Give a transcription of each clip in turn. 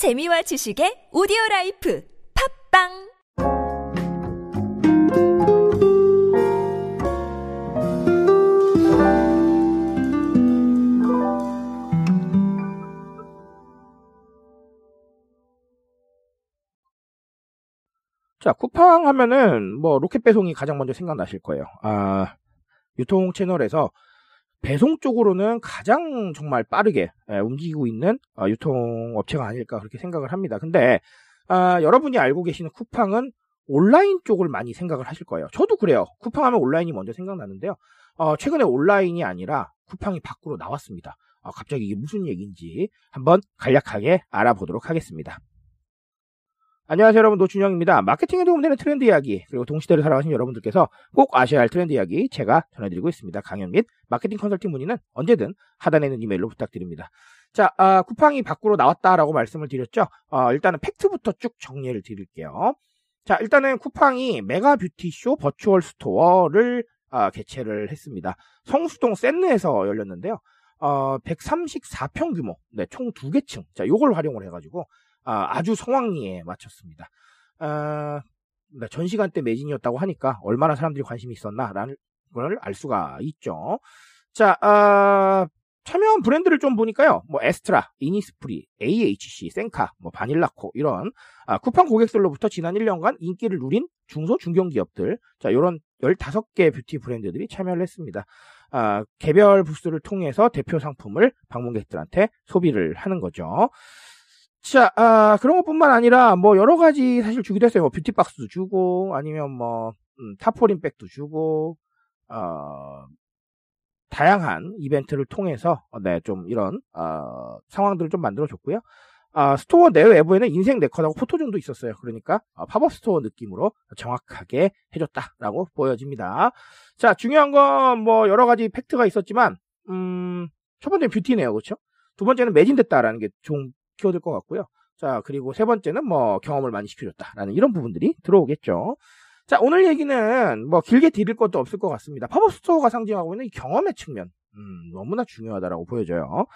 재미와 지식의 오디오 라이프 팟빵 자, 쿠팡 하면은 뭐 로켓 배송이 가장 먼저 생각나실 거예요. 아, 유통 채널에서 배송 쪽으로는 가장 정말 빠르게 예, 움직이고 있는 어, 유통 업체가 아닐까 그렇게 생각을 합니다. 근데 아, 여러분이 알고 계시는 쿠팡은 온라인 쪽을 많이 생각을 하실 거예요. 저도 그래요. 쿠팡 하면 온라인이 먼저 생각나는데요. 어, 최근에 온라인이 아니라 쿠팡이 밖으로 나왔습니다. 어, 갑자기 이게 무슨 얘기인지 한번 간략하게 알아보도록 하겠습니다. 안녕하세요 여러분 노준영입니다. 마케팅에 도움되는 트렌드 이야기 그리고 동시대를 살아가신 여러분들께서 꼭 아셔야 할 트렌드 이야기 제가 전해드리고 있습니다. 강연 및 마케팅 컨설팅 문의는 언제든 하단에 있는 이메일로 부탁드립니다. 자 아, 쿠팡이 밖으로 나왔다라고 말씀을 드렸죠. 어, 일단은 팩트부터 쭉 정리를 드릴게요. 자 일단은 쿠팡이 메가 뷰티쇼 버추얼 스토어를 아, 개최를 했습니다. 성수동 쎈느에서 열렸는데요. 어, 134평 규모, 네, 총 두 개 층. 자, 요걸 활용을 해가지고, 아, 주 성황리에 마쳤습니다. 아, 네, 전시간 대 매진이었다고 하니까 얼마나 사람들이 관심이 있었나라는 걸 알 수가 있죠. 자, 아, 참여한 브랜드를 좀 보니까요. 뭐 에스트라, 이니스프리, AHC, 센카, 뭐 바닐라코 이런 아, 쿠팡 고객들로부터 지난 1년간 인기를 누린 중소 중견 기업들, 자, 요런 15개 뷰티 브랜드들이 참여를 했습니다. 아, 개별 부스를 통해서 대표 상품을 방문객들한테 소개를 하는 거죠. 자, 아, 그런 것뿐만 아니라 뭐 여러 가지 사실 주기도 했어요. 뭐 뷰티박스도 주고 아니면 뭐 음, 타포린 백도 주고 어, 다양한 이벤트를 통해서 네, 좀 이런 어, 상황들을 좀 만들어 줬고요. 아, 스토어 내 외부에는 인생 네컷하고 포토존도 있었어요. 그러니까 어, 팝업 스토어 느낌으로 정확하게 해줬다라고 보여집니다. 자, 중요한 건 뭐 여러 가지 팩트가 있었지만 음, 첫 번째 는 뷰티네요, 그렇죠? 두 번째는 매진됐다라는 게 좀 키워드일 것 같고요. 자, 그리고 세 번째는 뭐 경험을 많이 시켜줬다라는 이런 부분들이 들어오겠죠. 자, 오늘 얘기는 뭐 길게 드릴 것도 없을 것 같습니다. 팝업 스토어가 상징하고 있는 이 경험의 측면, 음, 너무나 중요하다라고 보여져요.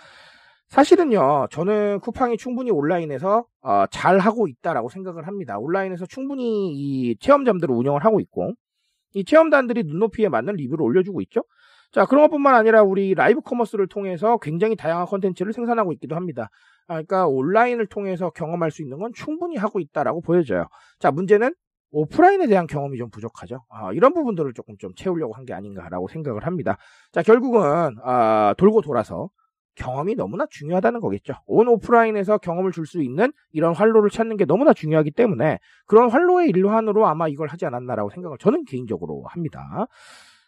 사실은요, 저는 쿠팡이 충분히 온라인에서 어, 잘 하고 있다라고 생각을 합니다. 온라인에서 충분히 이 체험단들을 운영을 하고 있고, 이 체험단들이 눈높이에 맞는 리뷰를 올려주고 있죠. 자, 그런 것뿐만 아니라 우리 라이브 커머스를 통해서 굉장히 다양한 컨텐츠를 생산하고 있기도 합니다. 아, 그러니까 온라인을 통해서 경험할 수 있는 건 충분히 하고 있다라고 보여져요. 자, 문제는 오프라인에 대한 경험이 좀 부족하죠. 아, 이런 부분들을 조금 좀 채우려고 한 게 아닌가라고 생각을 합니다. 자, 결국은 아, 돌고 돌아서 경험이 너무나 중요하다는 거겠죠. 온 오프라인에서 경험을 줄 수 있는 이런 활로를 찾는 게 너무나 중요하기 때문에 그런 활로의 일환으로 아마 이걸 하지 않았나라고 생각을 저는 개인적으로 합니다.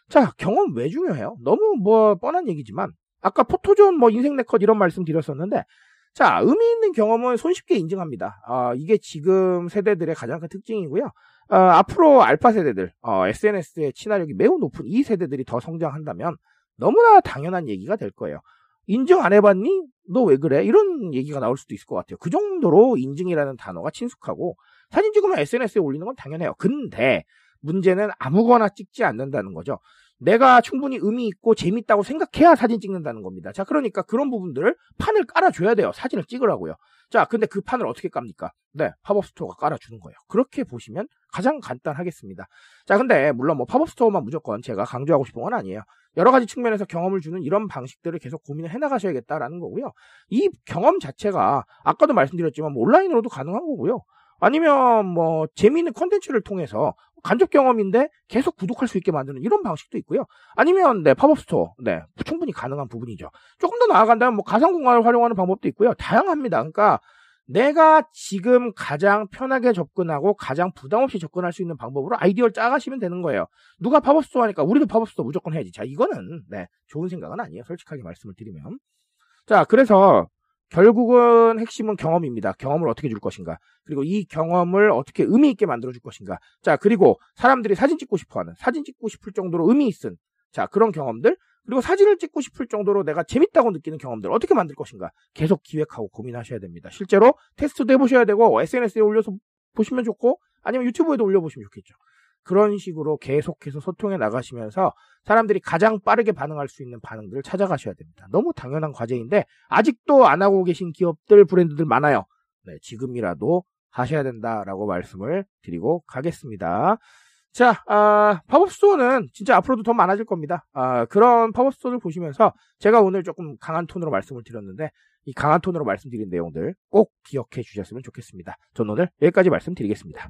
자, 경험 왜 중요해요? 너무 뭐 뻔한 얘기지만 아까 포토존 뭐 인생 네컷 이런 말씀 드렸었는데 자, 의미 있는 경험은 손쉽게 인증합니다. 어, 이게 지금 세대들의 가장 큰 특징이고요. 어, 앞으로 알파 세대들, 어, SNS의 친화력이 매우 높은 이 세대들이 더 성장한다면 너무나 당연한 얘기가 될 거예요. 인증 안 해봤니? 너 왜 그래? 이런 얘기가 나올 수도 있을 것 같아요. 그 정도로 인증이라는 단어가 친숙하고 사진 찍으면 SNS에 올리는 건 당연해요. 근데 문제는 아무거나 찍지 않는다는 거죠. 내가 충분히 의미 있고 재밌다고 생각해야 사진 찍는다는 겁니다. 자, 그러니까 그런 부분들을 판을 깔아줘야 돼요. 사진을 찍으라고요. 자, 근데 그 판을 어떻게 깝니까? 네, 팝업 스토어가 깔아주는 거예요. 그렇게 보시면 가장 간단하겠습니다. 자, 근데 물론 뭐 팝업 스토어만 무조건 제가 강조하고 싶은 건 아니에요. 여러 가지 측면에서 경험을 주는 이런 방식들을 계속 고민을 해나가셔야겠다라는 거고요. 이 경험 자체가 아까도 말씀드렸지만 뭐 온라인으로도 가능한 거고요. 아니면 뭐 재미있는 컨텐츠를 통해서 간접 경험인데 계속 구독할 수 있게 만드는 이런 방식도 있고요. 아니면 네 팝업 스토어 네 충분히 가능한 부분이죠. 조금 더 나아간다면 뭐 가상 공간을 활용하는 방법도 있고요. 다양합니다. 그러니까 내가 지금 가장 편하게 접근하고 가장 부담 없이 접근할 수 있는 방법으로 아이디어를 짜가시면 되는 거예요. 누가 팝업 스토어 하니까 우리도 팝업 스토어 무조건 해야지. 자, 이거는 네, 좋은 생각은 아니에요. 솔직하게 말씀을 드리면. 자, 그래서 결국은 핵심은 경험입니다. 경험을 어떻게 줄 것인가. 그리고 이 경험을 어떻게 의미 있게 만들어 줄 것인가. 자, 그리고 사람들이 사진 찍고 싶어 하는, 사진 찍고 싶을 정도로 의미 있는, 자, 그런 경험들. 그리고 사진을 찍고 싶을 정도로 내가 재밌다고 느끼는 경험들 어떻게 만들 것인가. 계속 기획하고 고민하셔야 됩니다. 실제로 테스트도 해보셔야 되고, SNS에 올려서 보시면 좋고, 아니면 유튜브에도 올려보시면 좋겠죠. 그런 식으로 계속해서 소통해 나가시면서 사람들이 가장 빠르게 반응할 수 있는 반응들을 찾아가셔야 됩니다. 너무 당연한 과제인데 아직도 안 하고 계신 기업들, 브랜드들 많아요. 네, 지금이라도 하셔야 된다라고 말씀을 드리고 가겠습니다. 자, 아, 팝업 스토어는 진짜 앞으로도 더 많아질 겁니다. 아, 그런 팝업 스토어를 보시면서 제가 오늘 조금 강한 톤으로 말씀을 드렸는데 이 강한 톤으로 말씀드린 내용들 꼭 기억해 주셨으면 좋겠습니다. 저는 오늘 여기까지 말씀드리겠습니다.